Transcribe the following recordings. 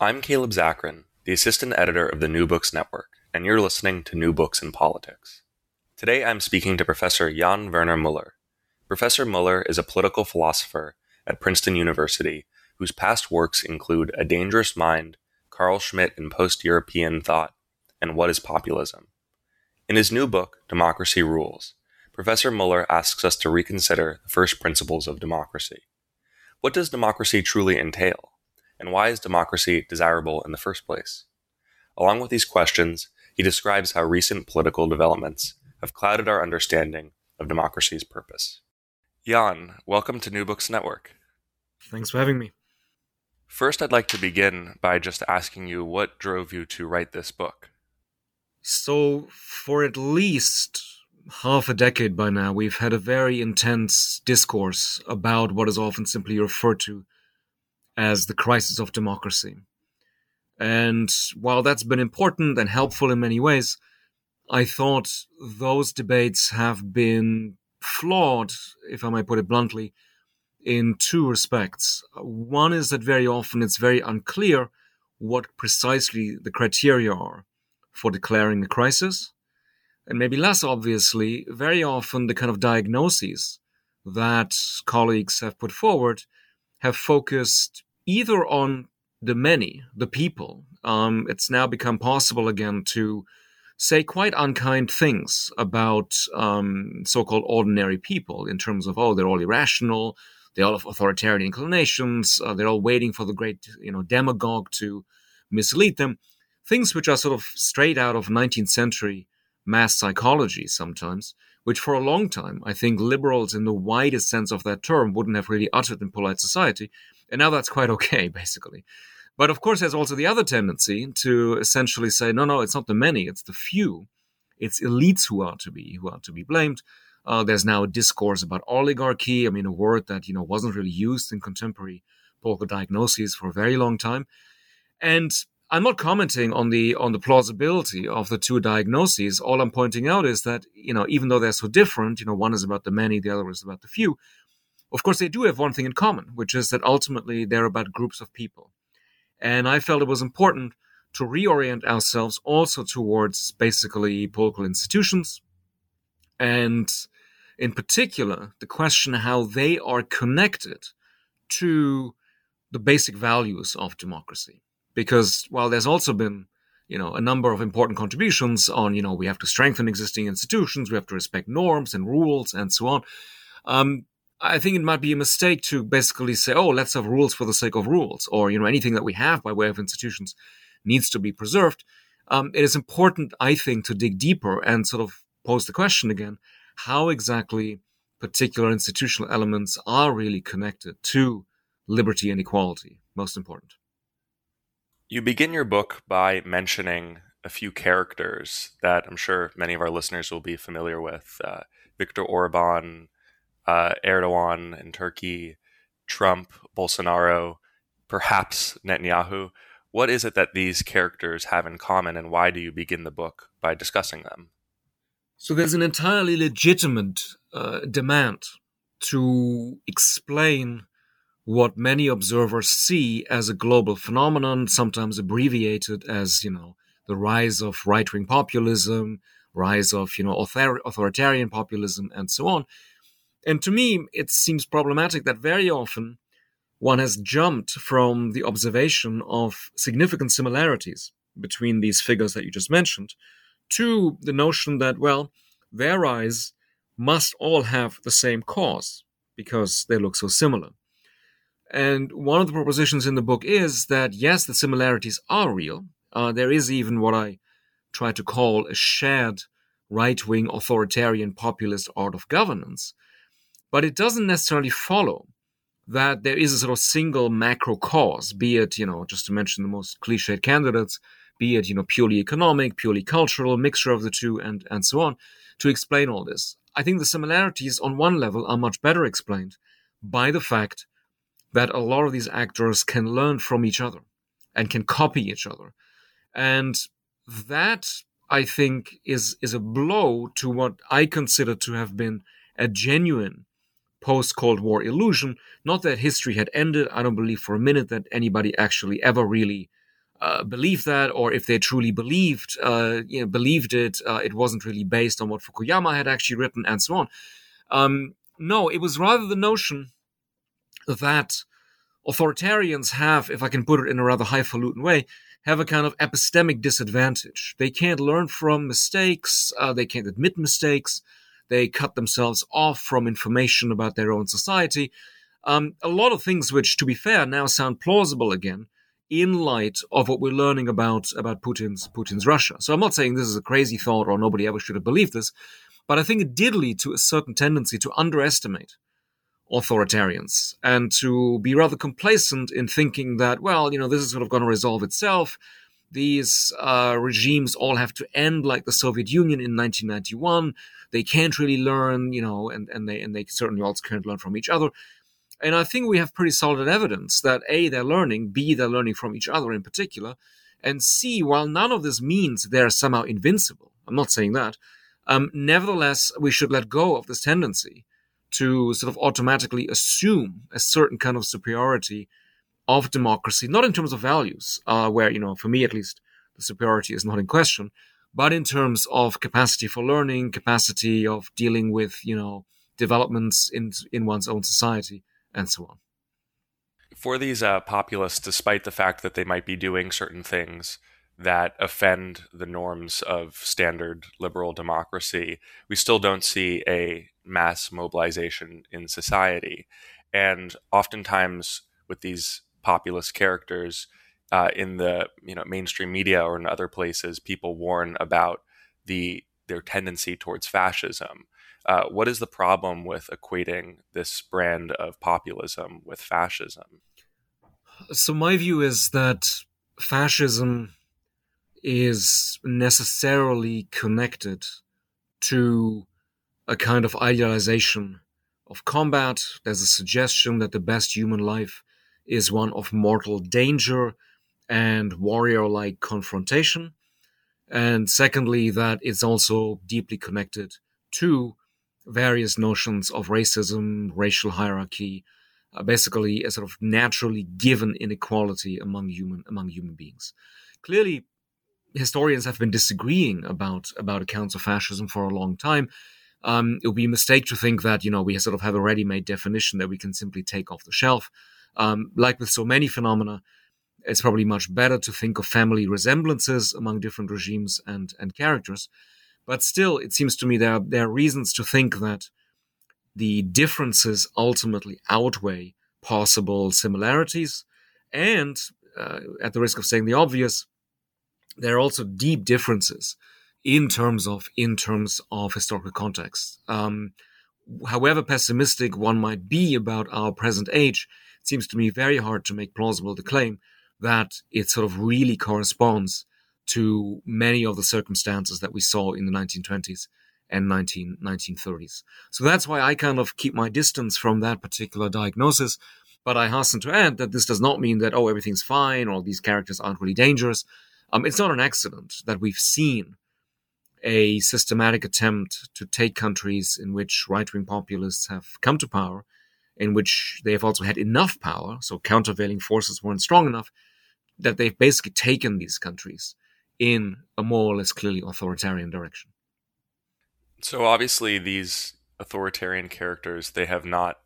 I'm Caleb Zakarin, the assistant editor of the New Books Network, and you're listening to New Books in Politics. Today I'm speaking to Professor Jan Werner Muller. Professor Muller is a political philosopher at Princeton University whose past works include A Dangerous Mind, Carl Schmitt in Post European Thought, and What is Populism? In his new book, Democracy Rules, Professor Muller asks us to reconsider the first principles of democracy. What does democracy truly entail? And why is democracy desirable in the first place? Along with these questions, he describes how recent political developments have clouded our understanding of democracy's purpose. Jan, welcome to New Books Network. Thanks for having me. First, I'd like to begin by just asking you what drove you to write this book. So, for at least half a decade by now, we've had a very intense discourse about what is often simply referred to as the crisis of democracy. And while that's been important and helpful in many ways, I thought those debates have been flawed, if I may put it bluntly, in two respects. One is that very often it's very unclear what precisely the criteria are for declaring a crisis. And maybe less obviously, very often the kind of diagnoses that colleagues have put forward have focused either on the many, the people. Um, it's now become possible again to say quite unkind things about um, so-called ordinary people in terms of oh they're all irrational, they all have authoritarian inclinations, uh, they're all waiting for the great you know demagogue to mislead them. Things which are sort of straight out of 19th century mass psychology sometimes, which for a long time I think liberals in the widest sense of that term wouldn't have really uttered in polite society and now that's quite okay, basically. But of course, there's also the other tendency to essentially say, no, no, it's not the many, it's the few. It's elites who are to be who are to be blamed. Uh, there's now a discourse about oligarchy. I mean, a word that you know wasn't really used in contemporary political diagnoses for a very long time. And I'm not commenting on the on the plausibility of the two diagnoses. All I'm pointing out is that you know even though they're so different, you know one is about the many, the other is about the few. Of course, they do have one thing in common, which is that ultimately they're about groups of people. And I felt it was important to reorient ourselves also towards basically political institutions and in particular the question how they are connected to the basic values of democracy because while there's also been you know a number of important contributions on you know we have to strengthen existing institutions we have to respect norms and rules and so on um, I think it might be a mistake to basically say, oh, let's have rules for the sake of rules, or you know anything that we have by way of institutions needs to be preserved. Um, it is important, I think, to dig deeper and sort of pose the question again: how exactly particular institutional elements are really connected to liberty and equality? Most important. You begin your book by mentioning a few characters that I'm sure many of our listeners will be familiar with: uh, Viktor Orban uh, Erdogan in Turkey, Trump, Bolsonaro, perhaps Netanyahu. What is it that these characters have in common, and why do you begin the book by discussing them? So there's an entirely legitimate uh, demand to explain what many observers see as a global phenomenon, sometimes abbreviated as, you know, the rise of right-wing populism, rise of, you know, author- authoritarian populism, and so on. And to me, it seems problematic that very often one has jumped from the observation of significant similarities between these figures that you just mentioned to the notion that, well, their rise must all have the same cause because they look so similar. And one of the propositions in the book is that, yes, the similarities are real. Uh, there is even what I try to call a shared right wing authoritarian populist art of governance. But it doesn't necessarily follow that there is a sort of single macro cause, be it, you know, just to mention the most cliched candidates, be it, you know, purely economic, purely cultural, mixture of the two, and, and so on, to explain all this. I think the similarities on one level are much better explained by the fact that a lot of these actors can learn from each other and can copy each other. And that, I think, is, is a blow to what I consider to have been a genuine post Cold War illusion. Not that history had ended. I don't believe for a minute that anybody actually ever really uh, believed that, or if they truly believed, uh, you know, believed it, uh, it wasn't really based on what Fukuyama had actually written, and so on. Um, no, it was rather the notion that authoritarians have, if I can put it in a rather highfalutin way, have a kind of epistemic disadvantage. They can't learn from mistakes. Uh, they can't admit mistakes. They cut themselves off from information about their own society. Um, a lot of things which, to be fair, now sound plausible again in light of what we're learning about about Putin's Putin's Russia. So I'm not saying this is a crazy thought or nobody ever should have believed this, but I think it did lead to a certain tendency to underestimate authoritarians and to be rather complacent in thinking that, well, you know, this is sort of going to resolve itself. These uh, regimes all have to end like the Soviet Union in 1991. They can't really learn, you know, and, and they and they certainly also can't learn from each other. And I think we have pretty solid evidence that A, they're learning, B, they're learning from each other in particular, and C, while none of this means they're somehow invincible, I'm not saying that, um, nevertheless, we should let go of this tendency to sort of automatically assume a certain kind of superiority of democracy, not in terms of values, uh, where, you know, for me at least, the superiority is not in question, but in terms of capacity for learning, capacity of dealing with, you know, developments in in one's own society and so on. For these uh, populists, despite the fact that they might be doing certain things that offend the norms of standard liberal democracy, we still don't see a mass mobilization in society. And oftentimes, with these populist characters uh, in the you know mainstream media or in other places, people warn about the their tendency towards fascism. Uh, what is the problem with equating this brand of populism with fascism? So, my view is that fascism is necessarily connected to a kind of idealization of combat. There's a suggestion that the best human life is one of mortal danger and warrior like confrontation. And secondly, that it's also deeply connected to various notions of racism, racial hierarchy, uh, basically a sort of naturally given inequality among human among human beings. Clearly, historians have been disagreeing about about accounts of fascism for a long time. Um, it would be a mistake to think that you know we sort of have a ready-made definition that we can simply take off the shelf. Um, like with so many phenomena, it's probably much better to think of family resemblances among different regimes and and characters. But still, it seems to me there, there are reasons to think that the differences ultimately outweigh possible similarities. And uh, at the risk of saying the obvious, there are also deep differences in terms of in terms of historical context. Um, however pessimistic one might be about our present age, it seems to me very hard to make plausible the claim that it sort of really corresponds to many of the circumstances that we saw in the 1920s and 19, 1930s. So that's why I kind of keep my distance from that particular diagnosis. But I hasten to add that this does not mean that, oh, everything's fine or these characters aren't really dangerous. Um, it's not an accident that we've seen a systematic attempt to take countries in which right wing populists have come to power, in which they have also had enough power, so countervailing forces weren't strong enough, that they've basically taken these countries in a more or less clearly authoritarian direction. So obviously these authoritarian characters they have not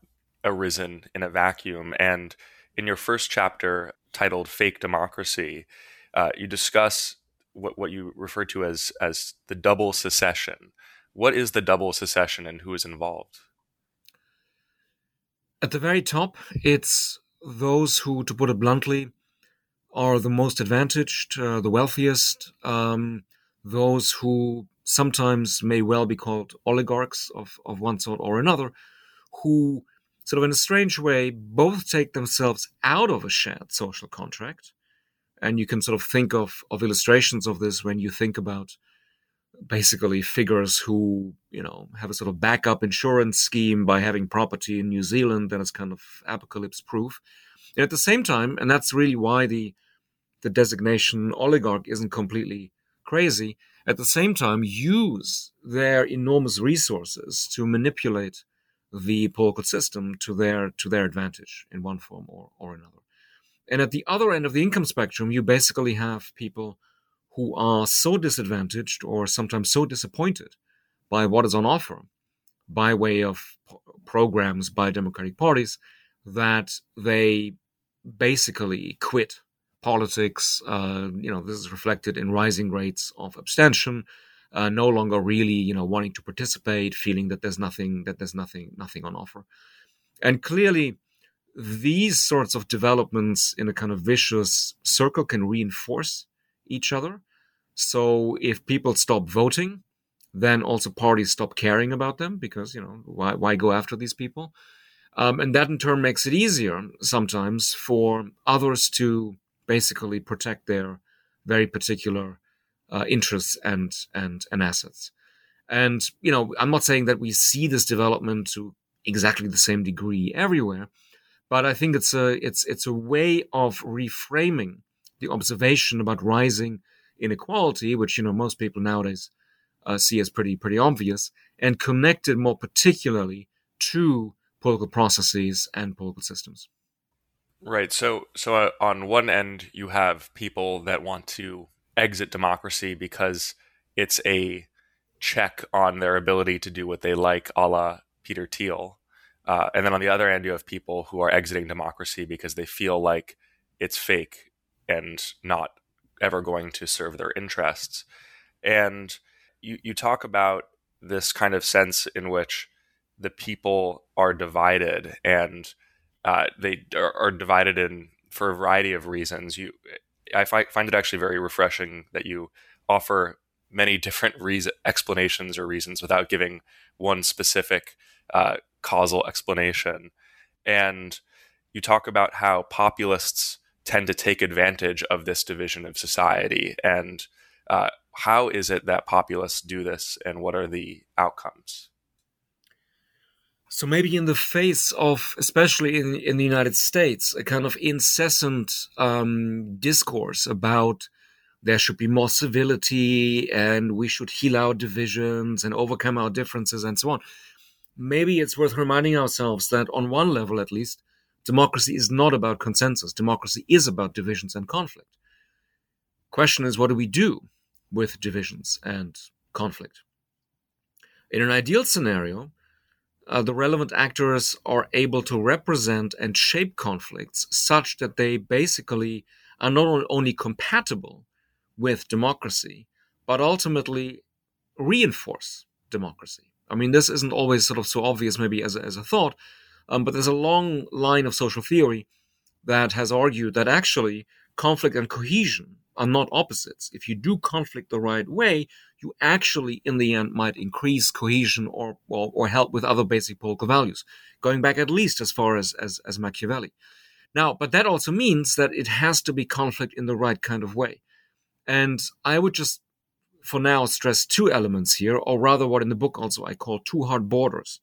arisen in a vacuum and in your first chapter titled fake democracy uh, you discuss what, what you refer to as as the double secession what is the double secession and who is involved at the very top it's those who to put it bluntly are the most advantaged, uh, the wealthiest, um, those who sometimes may well be called oligarchs of, of one sort or another, who sort of in a strange way, both take themselves out of a shared social contract. And you can sort of think of, of illustrations of this when you think about basically figures who, you know, have a sort of backup insurance scheme by having property in New Zealand that is kind of apocalypse proof. And at the same time, and that's really why the the designation oligarch isn't completely crazy, at the same time use their enormous resources to manipulate the political system to their to their advantage in one form or, or another. And at the other end of the income spectrum, you basically have people who are so disadvantaged or sometimes so disappointed by what is on offer by way of programs by democratic parties that they basically quit politics. Uh, you know, this is reflected in rising rates of abstention, uh, no longer really, you know, wanting to participate, feeling that there's nothing, that there's nothing, nothing on offer. And clearly, these sorts of developments in a kind of vicious circle can reinforce each other. So if people stop voting, then also parties stop caring about them because, you know, why, why go after these people? Um, and that in turn makes it easier sometimes for others to basically protect their very particular uh, interests and, and, and assets. And, you know, I'm not saying that we see this development to exactly the same degree everywhere, but I think it's a, it's, it's a way of reframing the observation about rising inequality, which, you know, most people nowadays uh, see as pretty, pretty obvious and connected more particularly to political processes and political systems. Right. So, so uh, on one end, you have people that want to exit democracy because it's a check on their ability to do what they like, a la Peter Thiel. Uh, and then on the other end, you have people who are exiting democracy because they feel like it's fake and not ever going to serve their interests. And you, you talk about this kind of sense in which the people are divided and uh, they are, are, divided in for a variety of reasons. You, I fi- find it actually very refreshing that you offer many different reason, explanations or reasons without giving one specific uh, causal explanation. And you talk about how populists tend to take advantage of this division of society and uh, how is it that populists do this and what are the outcomes so maybe in the face of, especially in, in the United States, a kind of incessant um, discourse about there should be more civility and we should heal our divisions and overcome our differences and so on. Maybe it's worth reminding ourselves that on one level, at least, democracy is not about consensus. Democracy is about divisions and conflict. Question is, what do we do with divisions and conflict? In an ideal scenario, uh, the relevant actors are able to represent and shape conflicts such that they basically are not only compatible with democracy, but ultimately reinforce democracy. I mean, this isn't always sort of so obvious, maybe as a, as a thought, um, but there's a long line of social theory that has argued that actually conflict and cohesion are not opposites. If you do conflict the right way, you actually, in the end, might increase cohesion or, or, or help with other basic political values, going back at least as far as, as, as Machiavelli. Now, but that also means that it has to be conflict in the right kind of way. And I would just, for now, stress two elements here, or rather what in the book also I call two hard borders,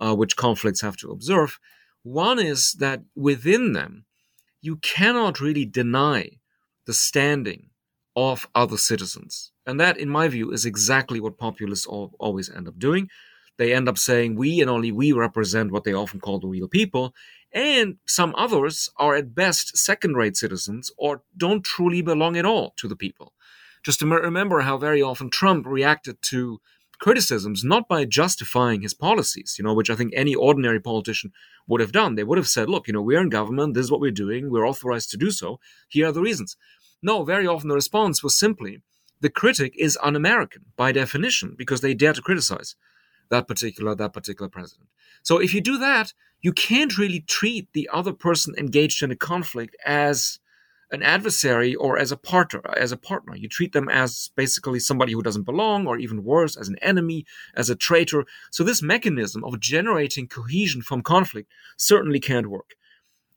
uh, which conflicts have to observe. One is that within them, you cannot really deny the standing of other citizens. And that, in my view, is exactly what populists always end up doing. They end up saying we and only we represent what they often call the real people. And some others are at best second rate citizens or don't truly belong at all to the people. Just to remember how very often Trump reacted to criticisms not by justifying his policies, you know, which I think any ordinary politician would have done. They would have said, look, you know, we're in government, this is what we're doing, we're authorized to do so, here are the reasons. No, very often the response was simply the critic is un-American by definition because they dare to criticize that particular that particular president. So if you do that, you can't really treat the other person engaged in a conflict as an adversary or as a partner as a partner. You treat them as basically somebody who doesn't belong or even worse as an enemy as a traitor. So this mechanism of generating cohesion from conflict certainly can't work.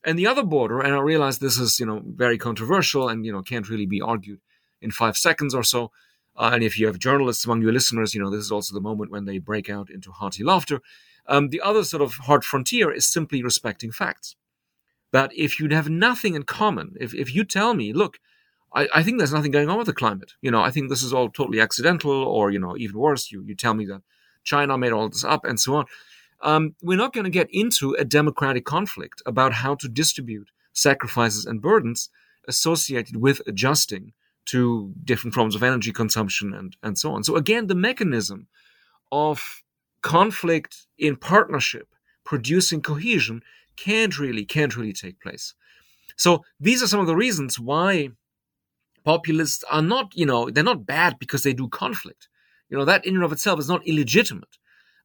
And the other border and i realize this is you know very controversial and you know can't really be argued in five seconds or so uh, and if you have journalists among your listeners you know this is also the moment when they break out into hearty laughter. Um, the other sort of hard frontier is simply respecting facts that if you'd have nothing in common, if, if you tell me, look, I, I think there's nothing going on with the climate, you know, I think this is all totally accidental, or, you know, even worse, you, you tell me that China made all this up and so on. Um, we're not going to get into a democratic conflict about how to distribute sacrifices and burdens associated with adjusting to different forms of energy consumption and, and so on. So again, the mechanism of conflict in partnership producing cohesion can't really can't really take place. So these are some of the reasons why populists are not, you know, they're not bad because they do conflict. You know, that in and of itself is not illegitimate.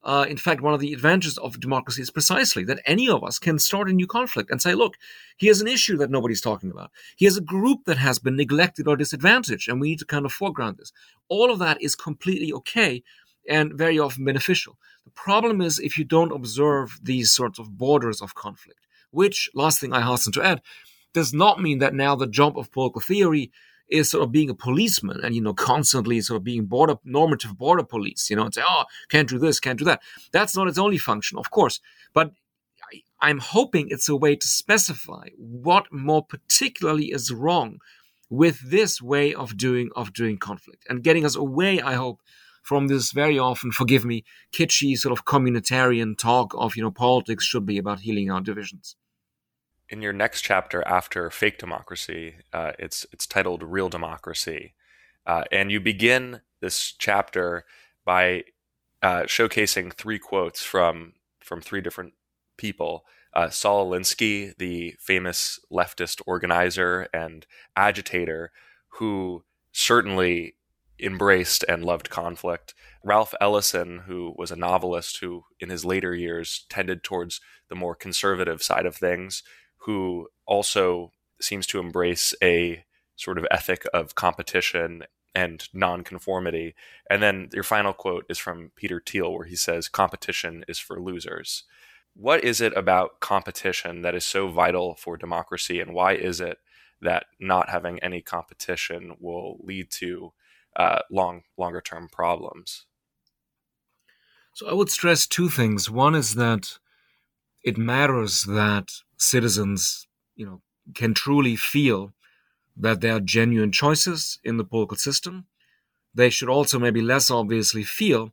Uh, in fact, one of the advantages of democracy is precisely that any of us can start a new conflict and say, look, here's an issue that nobody's talking about. Here's a group that has been neglected or disadvantaged, and we need to kind of foreground this. All of that is completely okay and very often beneficial. The problem is if you don't observe these sorts of borders of conflict, which, last thing I hasten to add, does not mean that now the job of political theory is sort of being a policeman and, you know, constantly sort of being border, normative border police, you know, and say, oh, can't do this, can't do that. That's not its only function, of course. But I'm hoping it's a way to specify what more particularly is wrong with this way of doing of doing conflict and getting us away, I hope, from this very often, forgive me, kitschy sort of communitarian talk of, you know, politics should be about healing our divisions. In your next chapter after fake democracy, uh, it's it's titled Real Democracy, uh, and you begin this chapter by uh, showcasing three quotes from from three different people. Uh, Saul Alinsky, the famous leftist organizer and agitator, who certainly embraced and loved conflict. Ralph Ellison, who was a novelist who in his later years tended towards the more conservative side of things, who also seems to embrace a sort of ethic of competition and nonconformity. And then your final quote is from Peter Thiel, where he says, Competition is for losers. What is it about competition that is so vital for democracy, and why is it that not having any competition will lead to uh, long longer term problems. So I would stress two things. One is that it matters that citizens, you know, can truly feel that there are genuine choices in the political system. They should also maybe less obviously feel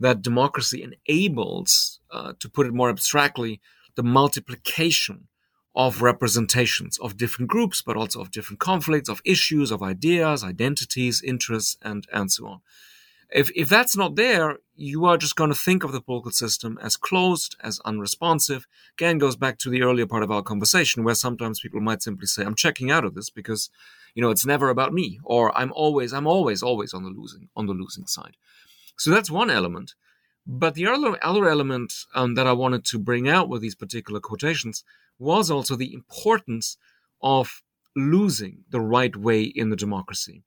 that democracy enables, uh, to put it more abstractly, the multiplication of representations of different groups, but also of different conflicts, of issues, of ideas, identities, interests, and, and so on. If, if that's not there, you are just going to think of the political system as closed, as unresponsive. Again, goes back to the earlier part of our conversation where sometimes people might simply say, I'm checking out of this because, you know, it's never about me, or I'm always, I'm always, always on the losing, on the losing side. So that's one element. But the other, other element um, that I wanted to bring out with these particular quotations was also the importance of losing the right way in the democracy.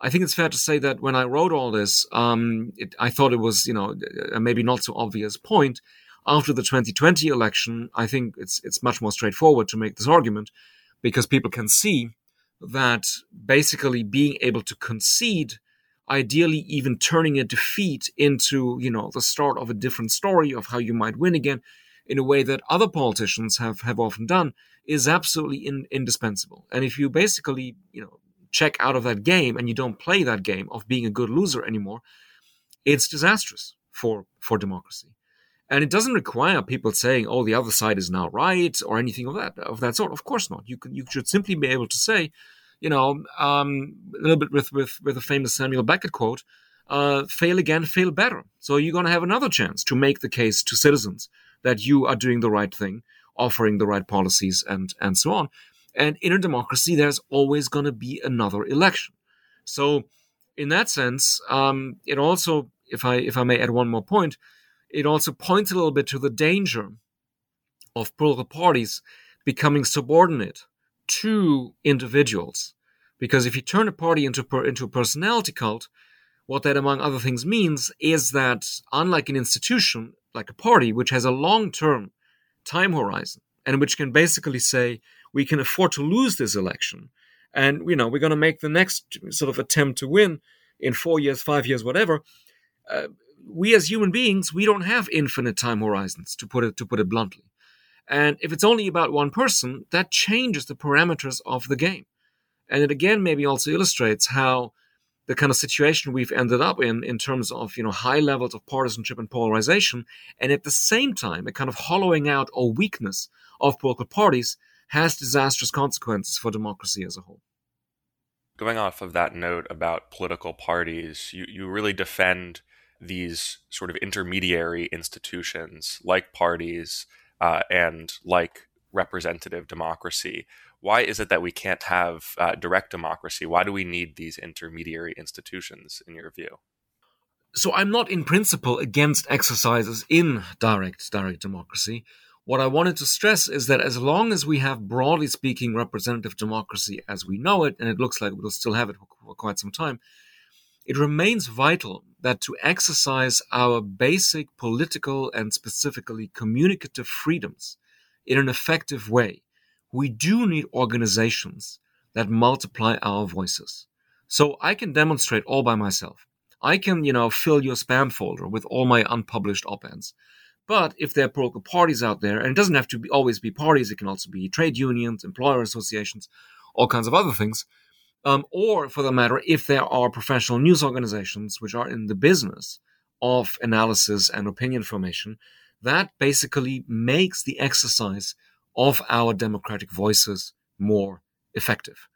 I think it's fair to say that when I wrote all this, um, it, I thought it was, you know, maybe not so obvious point. After the 2020 election, I think it's it's much more straightforward to make this argument because people can see that basically being able to concede, ideally even turning a defeat into, you know, the start of a different story of how you might win again, in a way that other politicians have, have often done is absolutely in, indispensable. And if you basically, you know, check out of that game and you don't play that game of being a good loser anymore, it's disastrous for, for democracy. And it doesn't require people saying, "Oh, the other side is now right" or anything of that of that sort. Of course not. You can, you should simply be able to say, you know, um, a little bit with with with a famous Samuel Beckett quote: uh, "Fail again, fail better." So you're going to have another chance to make the case to citizens that you are doing the right thing, offering the right policies, and and so on. And in a democracy, there's always going to be another election. So, in that sense, um, it also, if I if I may add one more point, it also points a little bit to the danger of political parties becoming subordinate to individuals. Because if you turn a party into, per, into a personality cult, what that, among other things, means is that unlike an institution, like a party, which has a long term time horizon and which can basically say, we can afford to lose this election. And, you know, we're going to make the next sort of attempt to win in four years, five years, whatever. Uh, we as human beings, we don't have infinite time horizons, to put it, to put it bluntly. And if it's only about one person, that changes the parameters of the game. And it again maybe also illustrates how the kind of situation we've ended up in in terms of you know high levels of partisanship and polarization and at the same time a kind of hollowing out or weakness of political parties has disastrous consequences for democracy as a whole. Going off of that note about political parties you, you really defend these sort of intermediary institutions like parties uh, and like representative democracy why is it that we can't have uh, direct democracy? Why do we need these intermediary institutions, in your view? So I'm not in principle against exercises in direct direct democracy. What I wanted to stress is that as long as we have broadly speaking representative democracy as we know it, and it looks like we'll still have it for quite some time, it remains vital that to exercise our basic political and specifically communicative freedoms in an effective way, we do need organizations that multiply our voices. So I can demonstrate all by myself. I can, you know, fill your spam folder with all my unpublished op-eds. But if there are political parties out there, and it doesn't have to be, always be parties, it can also be trade unions, employer associations, all kinds of other things. Um, or for the matter, if there are professional news organizations which are in the business of analysis and opinion formation, that basically makes the exercise of our democratic voices more effective.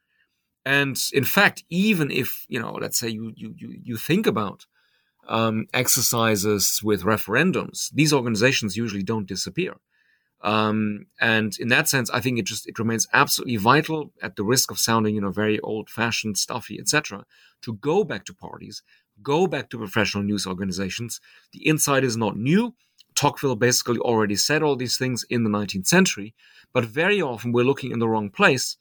And in fact, even if, you know, let's say you, you, you think about um, exercises with referendums, these organizations usually don't disappear. Um, and in that sense, I think it just, it remains absolutely vital at the risk of sounding, you know, very old fashioned, stuffy, etc., to go back to parties, go back to professional news organizations. The insight is not new. Tocqueville basically already said all these things in the 19th century, but very often we're looking in the wrong place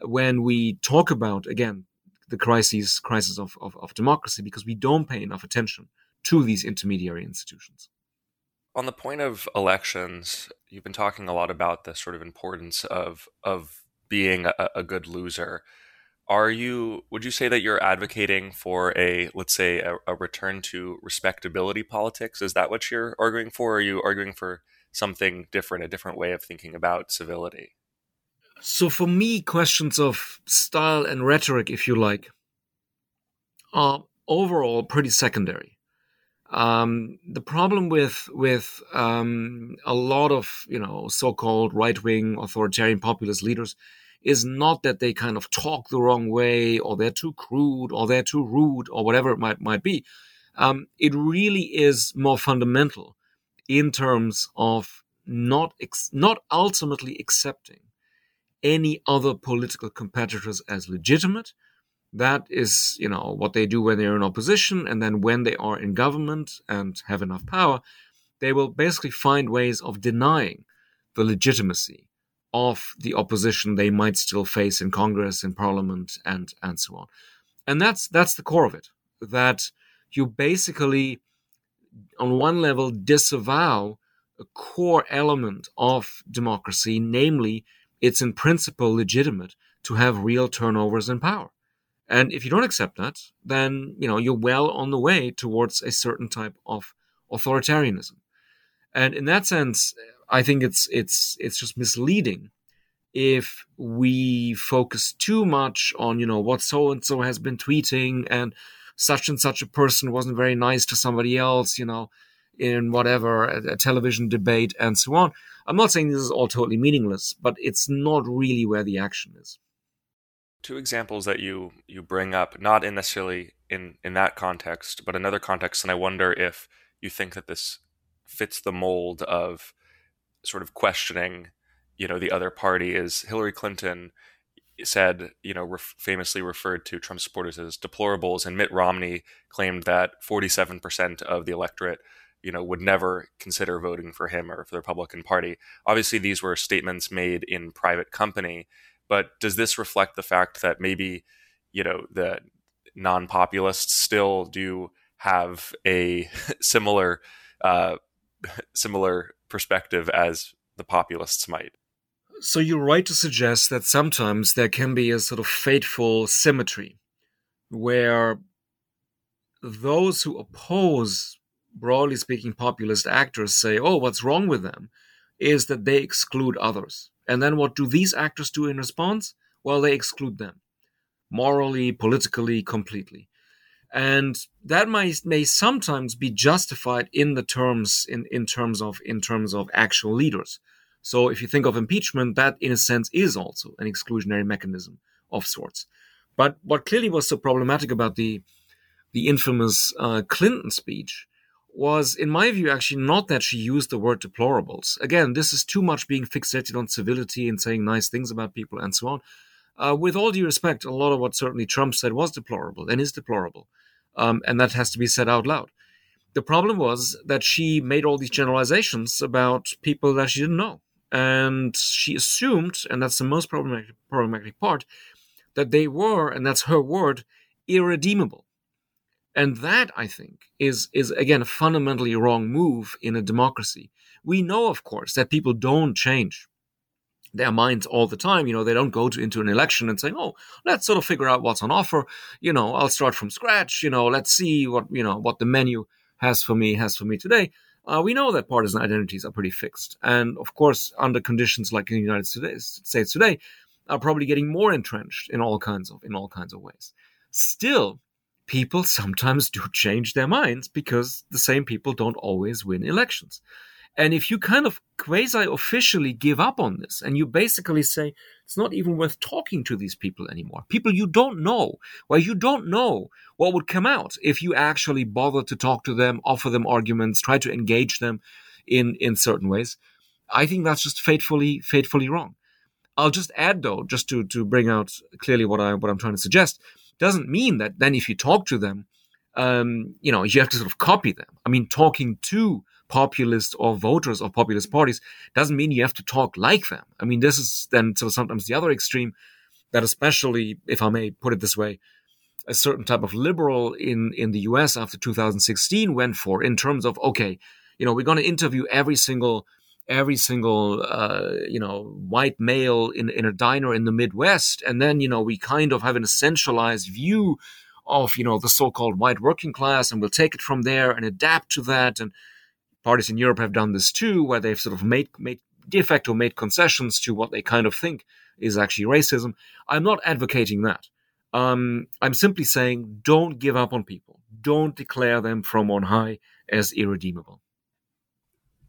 when we talk about, again, the crises, crisis of, of, of democracy, because we don't pay enough attention to these intermediary institutions. On the point of elections, you've been talking a lot about the sort of importance of of being a, a good loser are you would you say that you're advocating for a let's say a, a, return to respectability politics? Is that what you're arguing for or are you arguing for something different a different way of thinking about civility? So for me questions of style and rhetoric if you like are overall pretty secondary. Um, the problem with with um, a lot of you know so-called right-wing authoritarian populist leaders is not that they kind of talk the wrong way or they're too crude or they're too rude or whatever it might might be. Um, it really is more fundamental in terms of not ex- not ultimately accepting any other political competitors as legitimate. That is, you know, what they do when they're in opposition, and then when they are in government and have enough power, they will basically find ways of denying the legitimacy of the opposition they might still face in Congress, in Parliament, and and so on. And that's that's the core of it. That you basically, on one level, disavow a core element of democracy, namely, it's in principle legitimate to have real turnovers in power. And if you don't accept that, then you know you're well on the way towards a certain type of authoritarianism. And in that sense, I think it's it's it's just misleading if we focus too much on you know what so and so has been tweeting and such and such a person wasn't very nice to somebody else you know in whatever a, a television debate and so on. I'm not saying this is all totally meaningless but it's not really where the action is. Two examples that you you bring up not in necessarily in in that context but another context and i wonder if you think that this fits the mold of sort of questioning, you know, the other party is Hillary Clinton said, you know, ref- famously referred to Trump supporters as deplorables, and Mitt Romney claimed that 47% of the electorate, you know, would never consider voting for him or for the Republican Party. Obviously, these were statements made in private company, but does this reflect the fact that maybe you know the non-populists still do have a similar uh, similar perspective as the populists might? So you're right to suggest that sometimes there can be a sort of fateful symmetry where those who oppose, broadly speaking, populist actors say, oh, what's wrong with them is that they exclude others. And then what do these actors do in response? Well, they exclude them morally, politically, completely. And that might, may sometimes be justified in the terms in, in terms of in terms of actual leaders. So if you think of impeachment, that in a sense is also an exclusionary mechanism of sorts. But what clearly was so problematic about the the infamous uh, Clinton speech was, in my view, actually not that she used the word deplorables. Again, this is too much being fixated on civility and saying nice things about people and so on. Uh, with all due respect, a lot of what certainly Trump said was deplorable and is deplorable. Um, and that has to be said out loud. The problem was that she made all these generalizations about people that she didn't know. And she assumed, and that's the most problematic, problematic part, that they were, and that's her word, irredeemable. And that, I think, is, is again a fundamentally wrong move in a democracy. We know, of course, that people don't change their minds all the time. You know, they don't go to, into an election and say, "Oh, let's sort of figure out what's on offer." You know, I'll start from scratch. You know, let's see what you know what the menu has for me has for me today. Uh, we know that partisan identities are pretty fixed, and of course, under conditions like in the United States today, are probably getting more entrenched in all kinds of in all kinds of ways. Still, people sometimes do change their minds because the same people don't always win elections. And if you kind of quasi officially give up on this and you basically say it's not even worth talking to these people anymore, people you don't know, where you don't know what would come out if you actually bother to talk to them, offer them arguments, try to engage them in, in certain ways, I think that's just fatefully, fatefully wrong. I'll just add though, just to, to bring out clearly what I what I'm trying to suggest, doesn't mean that then if you talk to them, um, you know, you have to sort of copy them. I mean, talking to populist or voters of populist parties doesn't mean you have to talk like them. I mean, this is then so sometimes the other extreme that especially, if I may put it this way, a certain type of liberal in, in the US after 2016 went for in terms of, okay, you know, we're going to interview every single every single uh, you know white male in, in a diner in the Midwest, and then you know we kind of have an essentialized view of you know the so-called white working class, and we'll take it from there and adapt to that. And parties in Europe have done this too, where they've sort of made made de facto made concessions to what they kind of think is actually racism. I'm not advocating that. Um, I'm simply saying don't give up on people. Don't declare them from on high as irredeemable.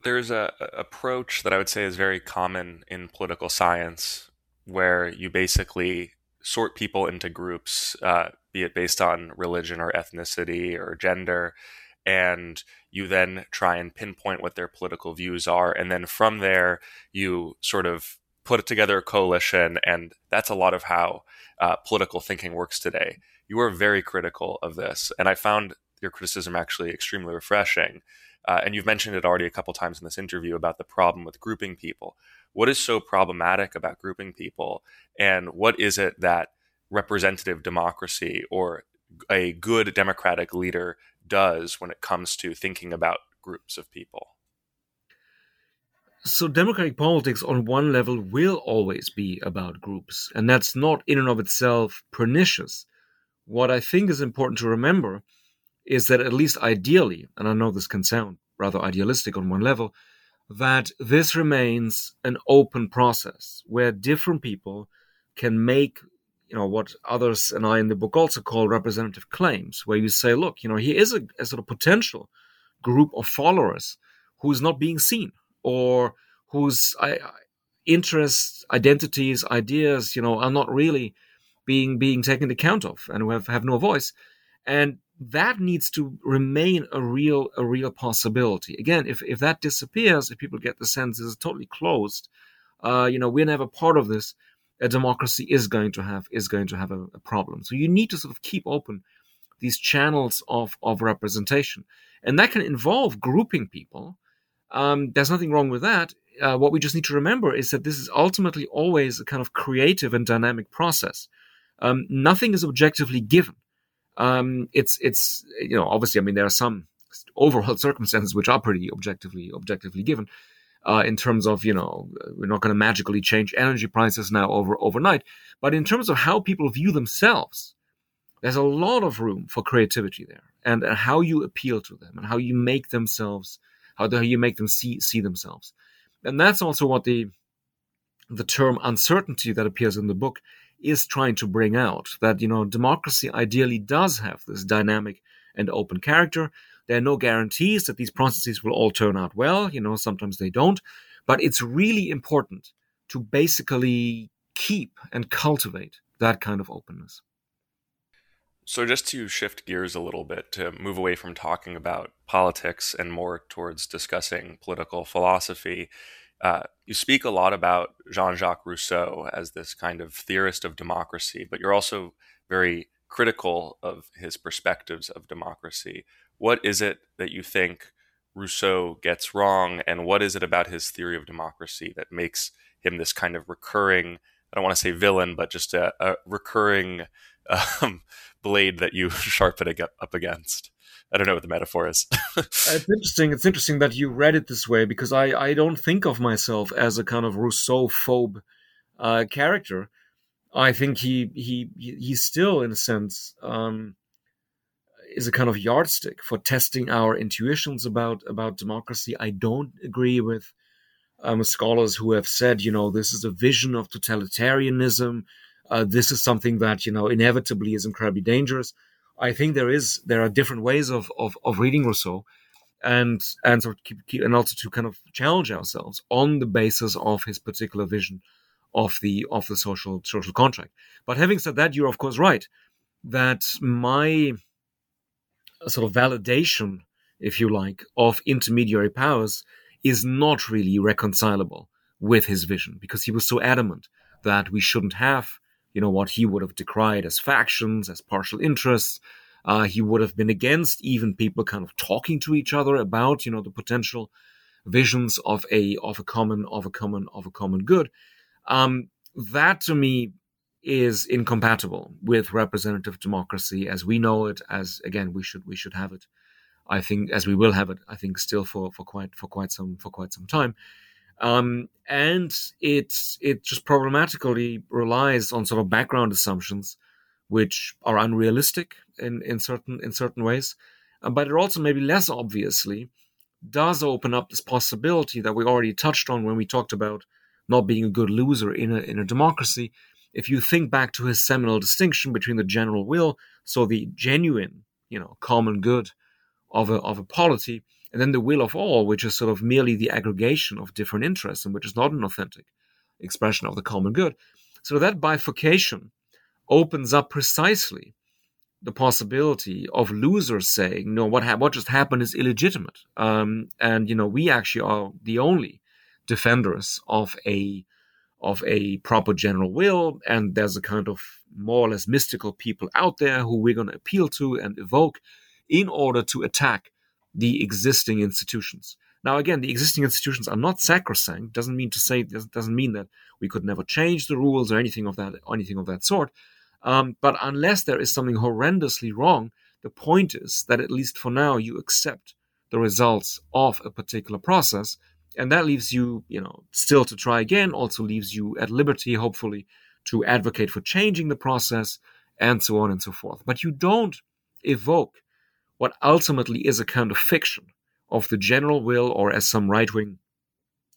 There's a, a approach that I would say is very common in political science, where you basically sort people into groups, uh, be it based on religion or ethnicity or gender, and you then try and pinpoint what their political views are. And then from there, you sort of put together a coalition. And that's a lot of how uh, political thinking works today. You are very critical of this. And I found your criticism actually extremely refreshing. Uh, and you've mentioned it already a couple times in this interview about the problem with grouping people. What is so problematic about grouping people? And what is it that representative democracy or a good democratic leader does when it comes to thinking about groups of people. So, democratic politics on one level will always be about groups, and that's not in and of itself pernicious. What I think is important to remember is that, at least ideally, and I know this can sound rather idealistic on one level, that this remains an open process where different people can make you know what others and I in the book also call representative claims, where you say, look, you know, here is a, a sort of potential group of followers who's not being seen or whose interests, identities, ideas, you know, are not really being being taken account of and who have, have no voice. And that needs to remain a real a real possibility. Again, if if that disappears, if people get the sense this is totally closed, uh, you know, we're never part of this a democracy is going to have is going to have a, a problem. So you need to sort of keep open these channels of of representation, and that can involve grouping people. Um, there's nothing wrong with that. uh, what we just need to remember is that this is ultimately always a kind of creative and dynamic process. Um, nothing is objectively given. Um, it's it's you know obviously I mean there are some overall circumstances which are pretty objectively objectively given. Uh, in terms of you know we're not going to magically change energy prices now over overnight, but in terms of how people view themselves, there's a lot of room for creativity there, and, and how you appeal to them and how you make themselves how do you make them see see themselves, and that's also what the the term uncertainty that appears in the book is trying to bring out that you know democracy ideally does have this dynamic and open character there are no guarantees that these processes will all turn out well. You know, sometimes they don't. But it's really important to basically keep and cultivate that kind of openness. So, just to shift gears a little bit, to move away from talking about politics and more towards discussing political philosophy, uh, you speak a lot about Jean Jacques Rousseau as this kind of theorist of democracy, but you're also very critical of his perspectives of democracy what is it that you think Rousseau gets wrong, and what is it about his theory of democracy that makes him this kind of recurring, I don't want to say villain, but just a, a recurring um, blade that you sharpen up against? I don't know what the metaphor is. it's interesting. It's interesting that you read it this way because I, I don't think of myself as a kind of Rousseau phobe uh, character. I think he he he's still in a sense um, is a kind of yardstick for testing our intuitions about about democracy. I don't agree with um, scholars who have said, you know, this is a vision of totalitarianism. Uh, this is something that you know inevitably is incredibly dangerous. I think there is there are different ways of of, of reading Rousseau, and and sort of keep, keep, and also to kind of challenge ourselves on the basis of his particular vision of the of the social social contract. But having said that, you're of course right that my sort of validation, if you like, of intermediary powers is not really reconcilable with his vision because he was so adamant that we shouldn't have, you know, what he would have decried as factions, as partial interests. Uh, he would have been against even people kind of talking to each other about, you know, the potential visions of a of a common of a common of a common good. Um, that to me is incompatible with representative democracy as we know it as again we should we should have it. I think as we will have it i think still for for quite for quite some for quite some time. Um, and it's it just problematically relies on sort of background assumptions which are unrealistic in in certain in certain ways. Uh, but it also maybe less obviously does open up this possibility that we already touched on when we talked about not being a good loser in a in a democracy if you think back to his seminal distinction between the general will, so the genuine, you know, common good of a, of a polity, and then the will of all, which is sort of merely the aggregation of different interests and which is not an authentic expression of the common good. So that bifurcation opens up precisely the possibility of losers saying, "No, what ha- what just happened is illegitimate," um, and you know we actually are the only defenders of a of a proper general will, and there's a kind of more or less mystical people out there who we're going to appeal to and evoke in order to attack the existing institutions. Now, again, the existing institutions are not sacrosanct. Doesn't mean to say doesn't mean that we could never change the rules or anything of that anything of that sort. Um, but unless there is something horrendously wrong, the point is that at least for now you accept the results of a particular process and that leaves you, you know, still to try again, also leaves you at liberty, hopefully, to advocate for changing the process and so on and so forth. But you don't evoke what ultimately is a kind of fiction of the general will, or as some right wing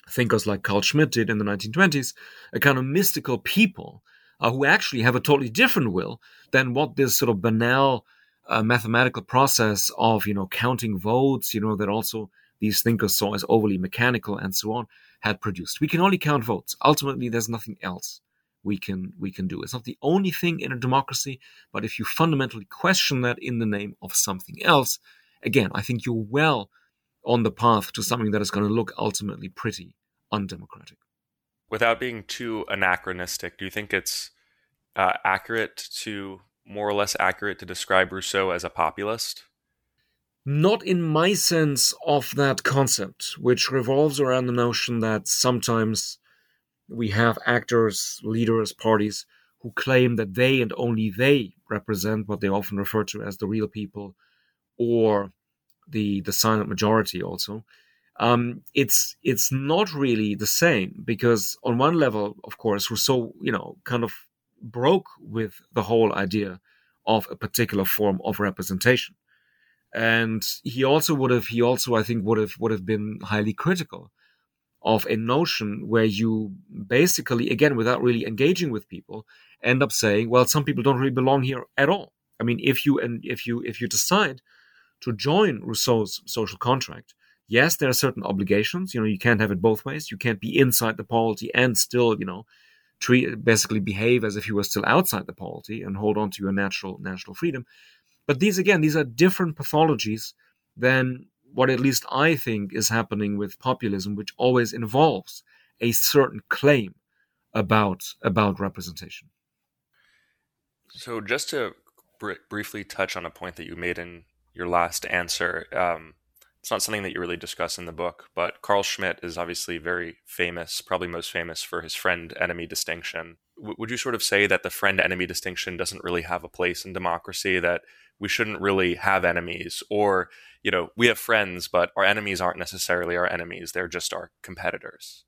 thinkers like Carl Schmitt did in the 1920s, a kind of mystical people uh, who actually have a totally different will than what this sort of banal uh, mathematical process of, you know, counting votes, you know, that also these thinkers saw as overly mechanical and so on had produced. We can only count votes. Ultimately, there's nothing else we can we can do. It's not the only thing in a democracy, but if you fundamentally question that in the name of something else, again, I think you're well on the path to something that is going to look ultimately pretty undemocratic. Without being too anachronistic, do you think it's uh, accurate to more or less accurate to describe Rousseau as a populist? Not in my sense of that concept, which revolves around the notion that sometimes we have actors, leaders, parties who claim that they and only they represent what they often refer to as the real people or the the silent majority also. Um, it's it's not really the same because on one level of course rousseau you know kind of broke with the whole idea of a particular form of representation and he also would have he also i think would have would have been highly critical of a notion where you basically, again, without really engaging with people, end up saying, well, some people don't really belong here at all. I mean, if you and if you if you decide to join Rousseau's social contract, yes, there are certain obligations. You know, you can't have it both ways. You can't be inside the polity and still, you know, treat basically behave as if you were still outside the polity and hold on to your natural natural freedom. But these again, these are different pathologies than what at least I think is happening with populism, which always involves a certain claim about about representation. So, just to br- briefly touch on a point that you made in your last answer, um, it's not something that you really discuss in the book, but Carl Schmitt is obviously very famous, probably most famous for his friend enemy distinction. W- would you sort of say that the friend enemy distinction doesn't really have a place in democracy? That we shouldn't really have enemies or you know we have friends but our enemies aren't necessarily our enemies they're just our competitors.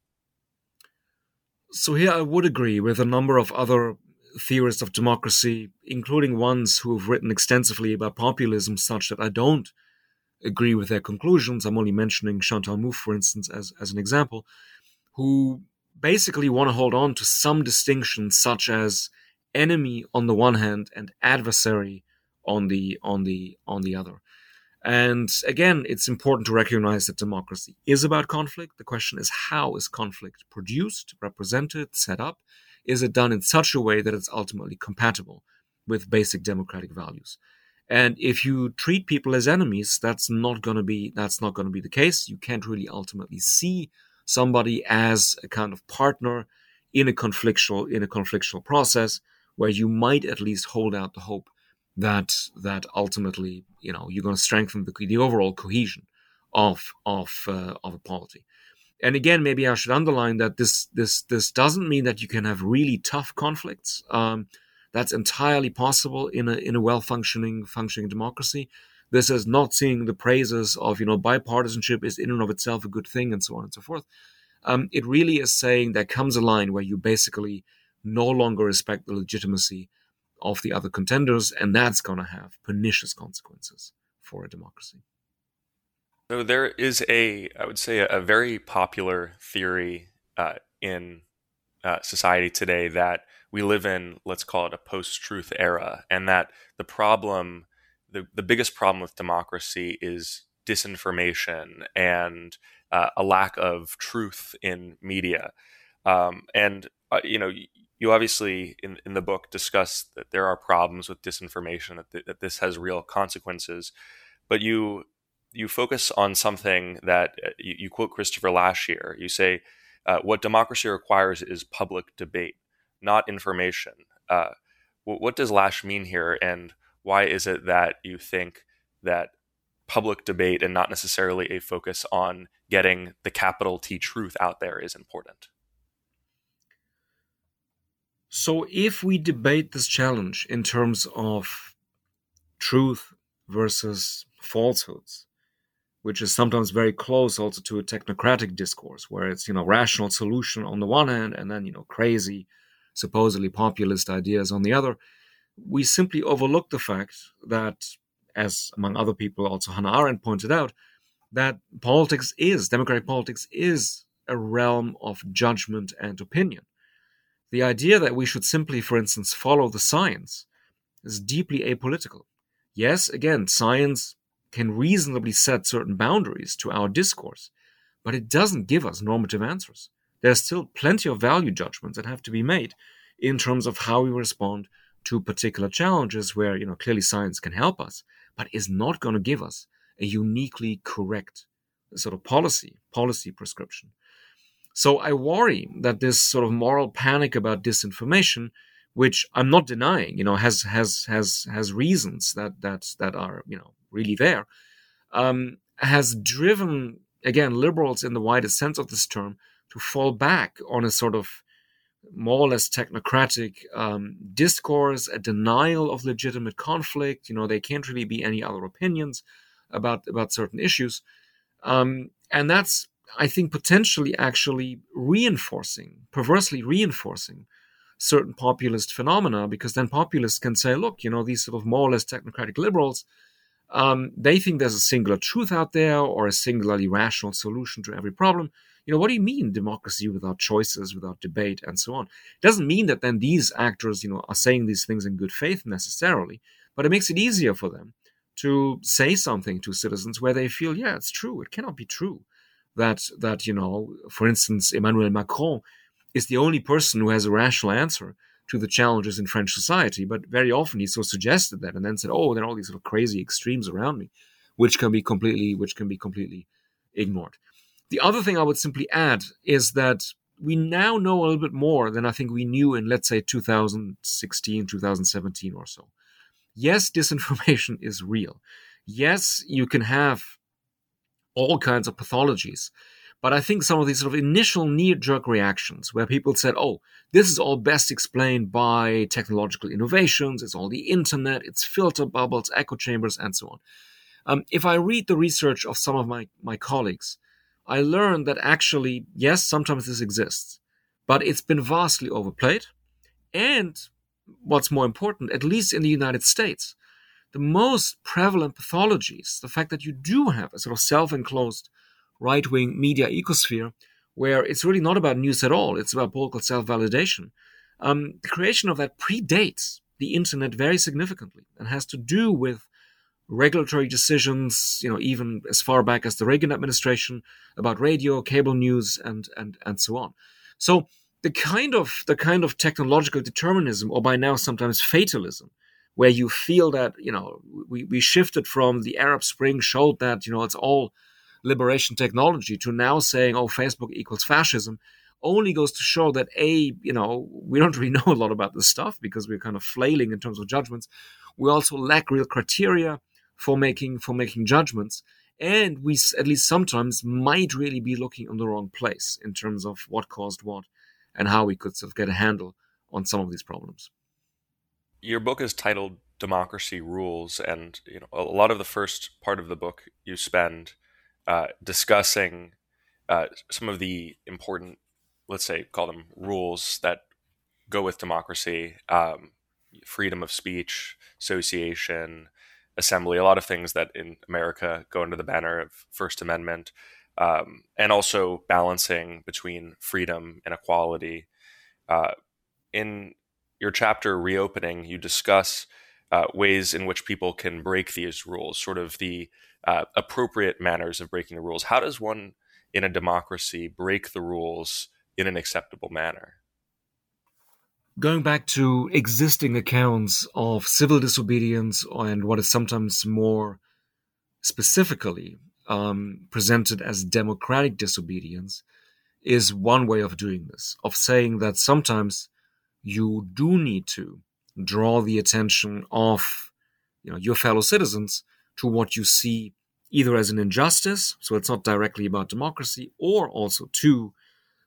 So here i would agree with a number of other theorists of democracy including ones who have written extensively about populism such that i don't agree with their conclusions. I'm only mentioning chantal mouffe for instance as, as an example who basically want to hold on to some distinctions such as enemy on the one hand and adversary on the on the on the other. And again, it's important to recognize that democracy is about conflict. The question is how is conflict produced, represented, set up? Is it done in such a way that it's ultimately compatible with basic democratic values? And if you treat people as enemies, that's not going to be that's not going to be the case. You can't really ultimately see somebody as a kind of partner in a conflictual in a conflictual process where you might at least hold out the hope that that ultimately you know you're going to strengthen the, the overall cohesion of of uh, of a polity. And again, maybe I should underline that this this this doesn't mean that you can have really tough conflicts. Um, that's entirely possible in a in a well functioning functioning democracy. This is not seeing the praises of you know bipartisanship is in and of itself a good thing and so on and so forth. Um, it really is saying there comes a line where you basically no longer respect the legitimacy of the other contenders, and that's going to have pernicious consequences for a democracy. So there is a, I would say, a, very popular theory uh, in uh, society today that we live in, let's call it a post-truth era, and that the problem, the, the biggest problem with democracy is disinformation and uh, a lack of truth in media. Um, and uh, you know, you obviously in, in the book discuss that there are problems with disinformation that, th- that this has real consequences but you you focus on something that uh, you, you quote christopher lasch here. You say uh, what democracy requires is public debate not information. Uh, what does Lasch mean here and why is it that you think that public debate and not necessarily a focus on getting the capital T truth out there is important so, if we debate this challenge in terms of truth versus falsehoods, which is sometimes very close also to a technocratic discourse, where it's you know rational solution on the one hand, and then you know crazy, supposedly populist ideas on the other, we simply overlook the fact that, as among other people, also Hannah Arendt pointed out, that politics is democratic politics is a realm of judgment and opinion the idea that we should simply, for instance, follow the science is deeply apolitical. Yes, again, science can reasonably set certain boundaries to our discourse, but it doesn't give us normative answers. There's still plenty of value judgments that have to be made in terms of how we respond to particular challenges where, you know, clearly science can help us, but is not going to give us a uniquely correct sort of policy, policy prescription. So I worry that this sort of moral panic about disinformation, which I'm not denying, you know, has has has has reasons that that that are you know really there. um, has driven, again, liberals in the widest sense of this term to fall back on a sort of more or less technocratic um, discourse, a denial of legitimate conflict. You know, there can't really be any other opinions about about certain issues, um, and that's I think potentially actually reinforcing, perversely reinforcing certain populist phenomena because then populists can say, look, you know, these sort of more or less technocratic liberals, um, they think there's a singular truth out there or a singularly rational solution to every problem. You know, what do you mean democracy without choices, without debate, and so on? It doesn't mean that then these actors, you know, are saying these things in good faith necessarily, but it makes it easier for them to say something to citizens where they feel, yeah, it's true. It cannot be true that that you know, for instance, Emmanuel Macron is the only person who has a rational answer to the challenges in French society. But very often he so suggested that and then said, "Oh, there are all these sort of crazy extremes around me," which can be completely which can be completely ignored. The other thing I would simply add is that we now know a little bit more than I think we knew in, let's say, 2016, 2017 or so. Yes, disinformation is real. Yes, you can have all kinds of pathologies. But I think some of these sort of initial knee jerk reactions where people said, oh, this is all best explained by technological innovations, it's all the internet, it's filter bubbles, echo chambers, and so on. Um, if I read the research of some of my, my colleagues, I learned that actually, yes, sometimes this exists, but it's been vastly overplayed. And what's more important, at least in the United States, the most prevalent pathologies, the fact that you do have a sort of self enclosed right wing media ecosphere where it's really not about news at all, it's about political self validation. Um, the creation of that predates the internet very significantly and has to do with regulatory decisions, you know, even as far back as the Reagan administration about radio, cable news, and and and so on. So the kind of the kind of technological determinism, or by now sometimes fatalism, where you feel that you know we, we shifted from the Arab Spring showed that you know it's all liberation technology to now saying oh Facebook equals fascism only goes to show that a you know we don't really know a lot about this stuff because we're kind of flailing in terms of judgments. We also lack real criteria for making for making judgments, and we at least sometimes might really be looking in the wrong place in terms of what caused what and how we could sort of get a handle on some of these problems your book is titled democracy rules and you know a lot of the first part of the book you spend uh, discussing uh, some of the important let's say call them rules that go with democracy um, freedom of speech association assembly a lot of things that in america go under the banner of first amendment um, and also balancing between freedom and equality. Uh, in your chapter reopening, you discuss uh, ways in which people can break these rules, sort of the uh, appropriate manners of breaking the rules. How does one in a democracy break the rules in an acceptable manner? Going back to existing accounts of civil disobedience and what is sometimes more specifically um, presented as democratic disobedience is one way of doing this, of saying that sometimes you do need to draw the attention of you know, your fellow citizens to what you see either as an injustice, so it's not directly about democracy, or also to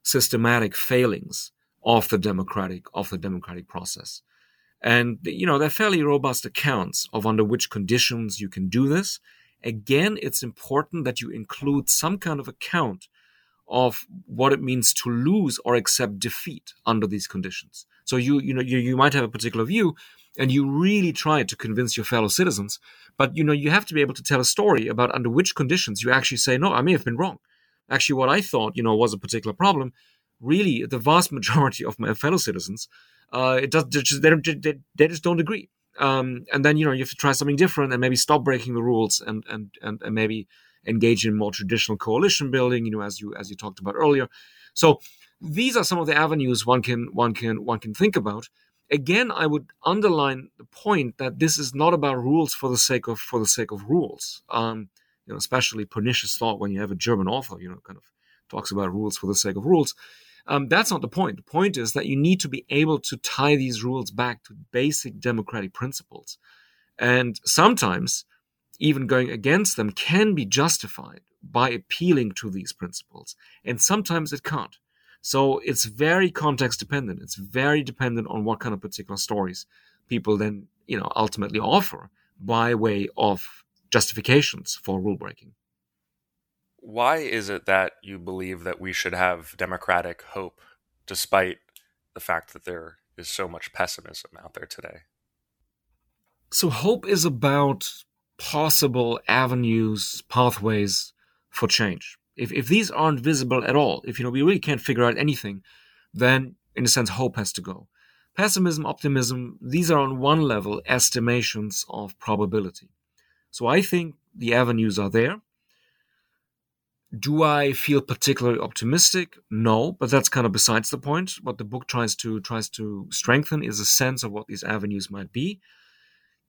systematic failings of the democratic of the democratic process. And you know, they're fairly robust accounts of under which conditions you can do this. Again, it's important that you include some kind of account of what it means to lose or accept defeat under these conditions. So you you know you, you might have a particular view and you really try to convince your fellow citizens, but you know you have to be able to tell a story about under which conditions you actually say no, I may have been wrong. Actually, what I thought you know was a particular problem, really the vast majority of my fellow citizens, uh, it does they just, they, they, they just don't agree. Um, and then you know you have to try something different and maybe stop breaking the rules and and and, and maybe engage in more traditional coalition building. You know, as you as you talked about earlier. So these are some of the avenues one can one can one can think about. Again i would underline the point that this is not about rules for the sake of for the sake of rules. Um, you know especially pernicious thought when you have a german author you know kind of talks about rules for the sake of rules. Um, that's not the point. The point is that you need to be able to tie these rules back to basic democratic principles. And sometimes even going against them can be justified by appealing to these principles. And sometimes it can't. So it's very context dependent. It's very dependent on what kind of particular stories people then, you know, ultimately offer by way of justifications for rule breaking. Why is it that you believe that we should have democratic hope despite the fact that there is so much pessimism out there today? So, hope is about possible avenues, pathways for change. If, if these aren't visible at all, if you know we really can't figure out anything, then in a sense hope has to go. Pessimism, optimism, these are on one level estimations of probability. So I think the avenues are there. Do I feel particularly optimistic? No, but that's kind of besides the point. What the book tries to tries to strengthen is a sense of what these avenues might be.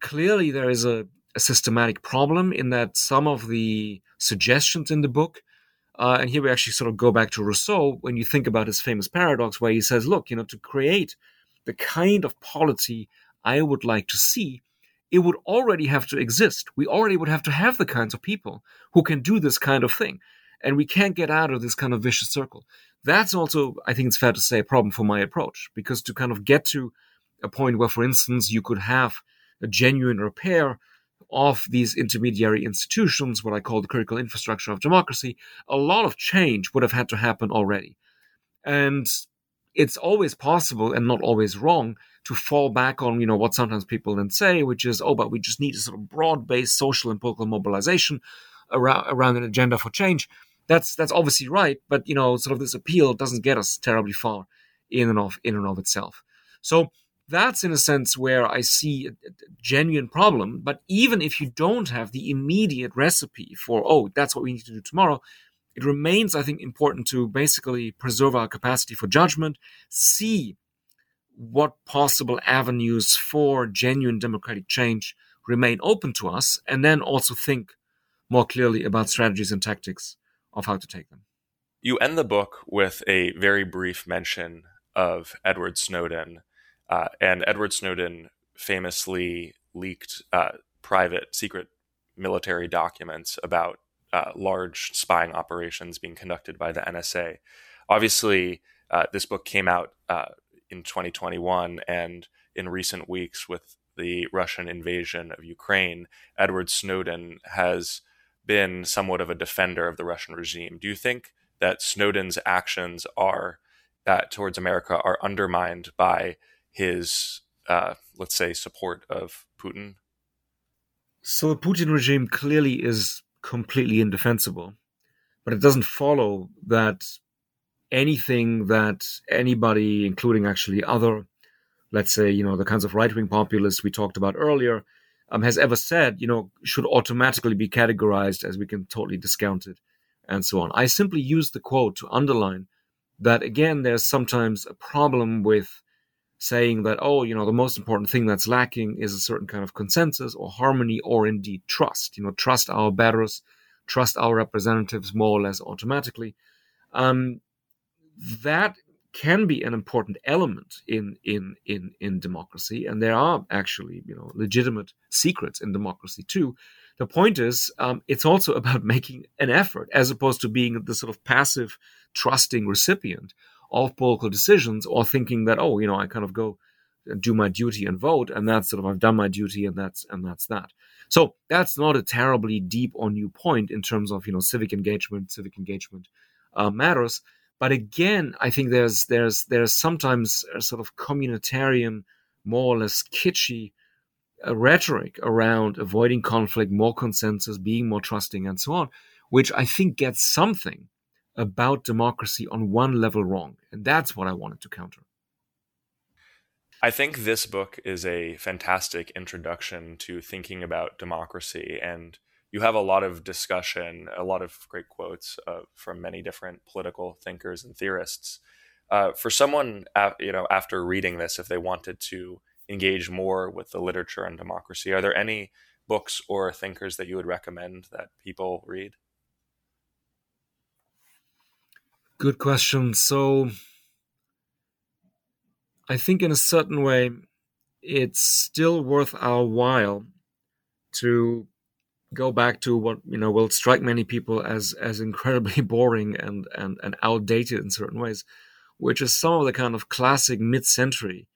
Clearly, there is a, a systematic problem in that some of the suggestions in the book, uh, and here we actually sort of go back to Rousseau when you think about his famous paradox, where he says, "Look, you know, to create the kind of polity I would like to see, it would already have to exist. We already would have to have the kinds of people who can do this kind of thing. And we can't get out of this kind of vicious circle. That's also, I think it's fair to say, a problem for my approach, because to kind of get to a point where, for instance, you could have a genuine repair of these intermediary institutions, what I call the critical infrastructure of democracy, a lot of change would have had to happen already. And it's always possible and not always wrong to fall back on, you know, what sometimes people then say, which is, oh, but we just need a sort of broad-based social and political mobilization around, around an agenda for change. That's that's obviously right, but you know, sort of this appeal doesn't get us terribly far in and of in and of itself. So that's in a sense where I see a genuine problem. But even if you don't have the immediate recipe for, oh, that's what we need to do tomorrow, it remains, I think, important to basically preserve our capacity for judgment, see what possible avenues for genuine democratic change remain open to us, and then also think more clearly about strategies and tactics of how to take them. You end the book with a very brief mention of Edward Snowden, uh, and Edward Snowden famously leaked uh, private, secret military documents about uh, large spying operations being conducted by the NSA. Obviously, uh, this book came out uh, in 2021, and in recent weeks, with the Russian invasion of Ukraine, Edward Snowden has been somewhat of a defender of the Russian regime. Do you think that Snowden's actions are uh, towards America are undermined by his, uh, let's say, support of Putin? So the Putin regime clearly is completely indefensible, but it doesn't follow that anything that anybody, including actually other, let's say, you know, the kinds of right wing populists we talked about earlier, um, has ever said, you know, should automatically be categorized as we can totally discount it and so on. I simply use the quote to underline that, again, there's sometimes a problem with saying that, oh, you know, the most important thing that's lacking is a certain kind of consensus or harmony or indeed trust. You know, trust our betters, trust our representatives more or less automatically. Um, that can be an important element in in in in democracy, and there are actually you know legitimate secrets in democracy too. The point is, um, it's also about making an effort as opposed to being the sort of passive, trusting recipient of political decisions, or thinking that oh, you know, I kind of go and do my duty and vote, and that's sort of I've done my duty, and that's and that's that. So that's not a terribly deep or new point in terms of you know civic engagement. Civic engagement uh, matters but again, I think there's there's there's sometimes a sort of communitarian, more or less kitschy uh, rhetoric around avoiding conflict, more consensus, being more trusting, and so on, which I think gets something about democracy on one level wrong, and that's what I wanted to counter. I think this book is a fantastic introduction to thinking about democracy and you have a lot of discussion, a lot of great quotes uh, from many different political thinkers and theorists. Uh, for someone, you know, after reading this, if they wanted to engage more with the literature on democracy, are there any books or thinkers that you would recommend that people read? Good question. So, I think in a certain way, it's still worth our while to go back to what you know will strike many people as as incredibly boring and and and outdated in certain ways, which is some of the kind of classic mid-century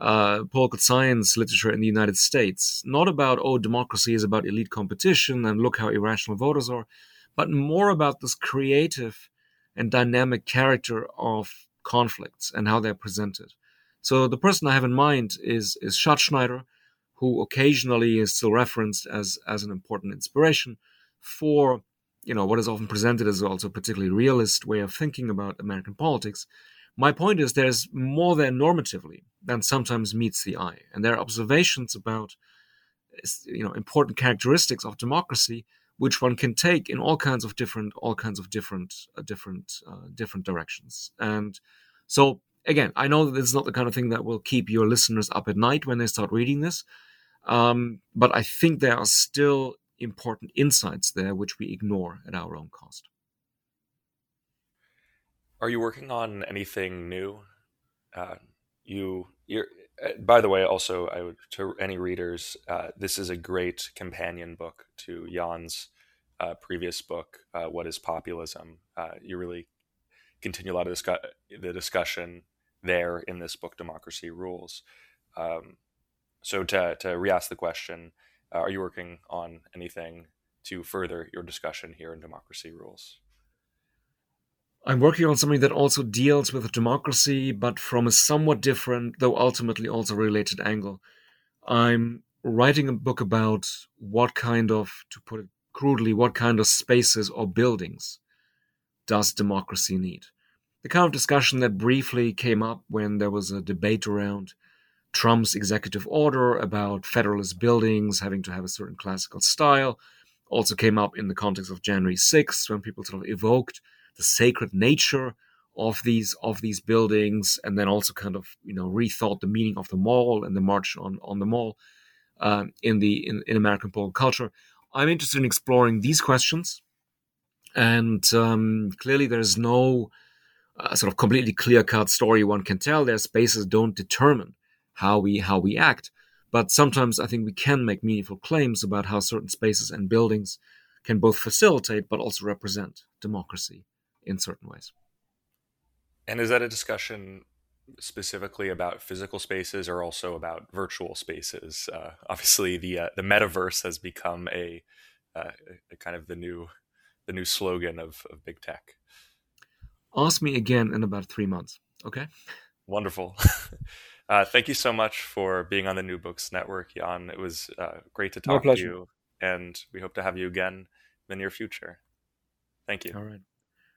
uh, political science literature in the United States. Not about oh democracy is about elite competition and look how irrational voters are, but more about this creative and dynamic character of conflicts and how they're presented. So the person I have in mind is is Schattschneider who occasionally is still referenced as as an important inspiration for you know what is often presented as also a particularly realist way of thinking about American politics. My point is there's more there normatively than sometimes meets the eye, and there are observations about you know important characteristics of democracy which one can take in all kinds of different all kinds of different uh, different uh, different directions and so again i know that this is not the kind of thing that will keep your listeners up at night when they start reading this um, but I think there are still important insights there which we ignore at our own cost. Are you working on anything new? Uh, you, you're. Uh, by the way, also, I would to any readers, uh, this is a great companion book to Jan's uh, previous book, uh, "What Is Populism." Uh, you really continue a lot of the discussion there in this book, "Democracy Rules." Um, so to to re-ask the question, uh, are you working on anything to further your discussion here in democracy rules? I'm working on something that also deals with democracy, but from a somewhat different, though ultimately also related angle. I'm writing a book about what kind of, to put it crudely, what kind of spaces or buildings does democracy need? The kind of discussion that briefly came up when there was a debate around Trump's executive order about federalist buildings having to have a certain classical style also came up in the context of January 6th when people sort of evoked the sacred nature of these of these buildings and then also kind of you know rethought the meaning of the mall and the march on on the mall um, in the in, in American political culture. I'm interested in exploring these questions, and um, clearly there's no uh, sort of completely clear cut story one can tell. Their spaces don't determine how we how we act. But sometimes I think we can make meaningful claims about how certain spaces and buildings can both facilitate but also represent democracy in certain ways. And is that a discussion specifically about physical spaces or also about virtual spaces? Uh, obviously, the uh, the metaverse has become a, uh, a, kind of the new the new slogan of, of big tech. Ask me again in about three months. Okay. Wonderful. Uh, thank you so much for being on the New Books Network, Jan. It was uh, great to talk to you, and we hope to have you again in the near future. Thank you. All right.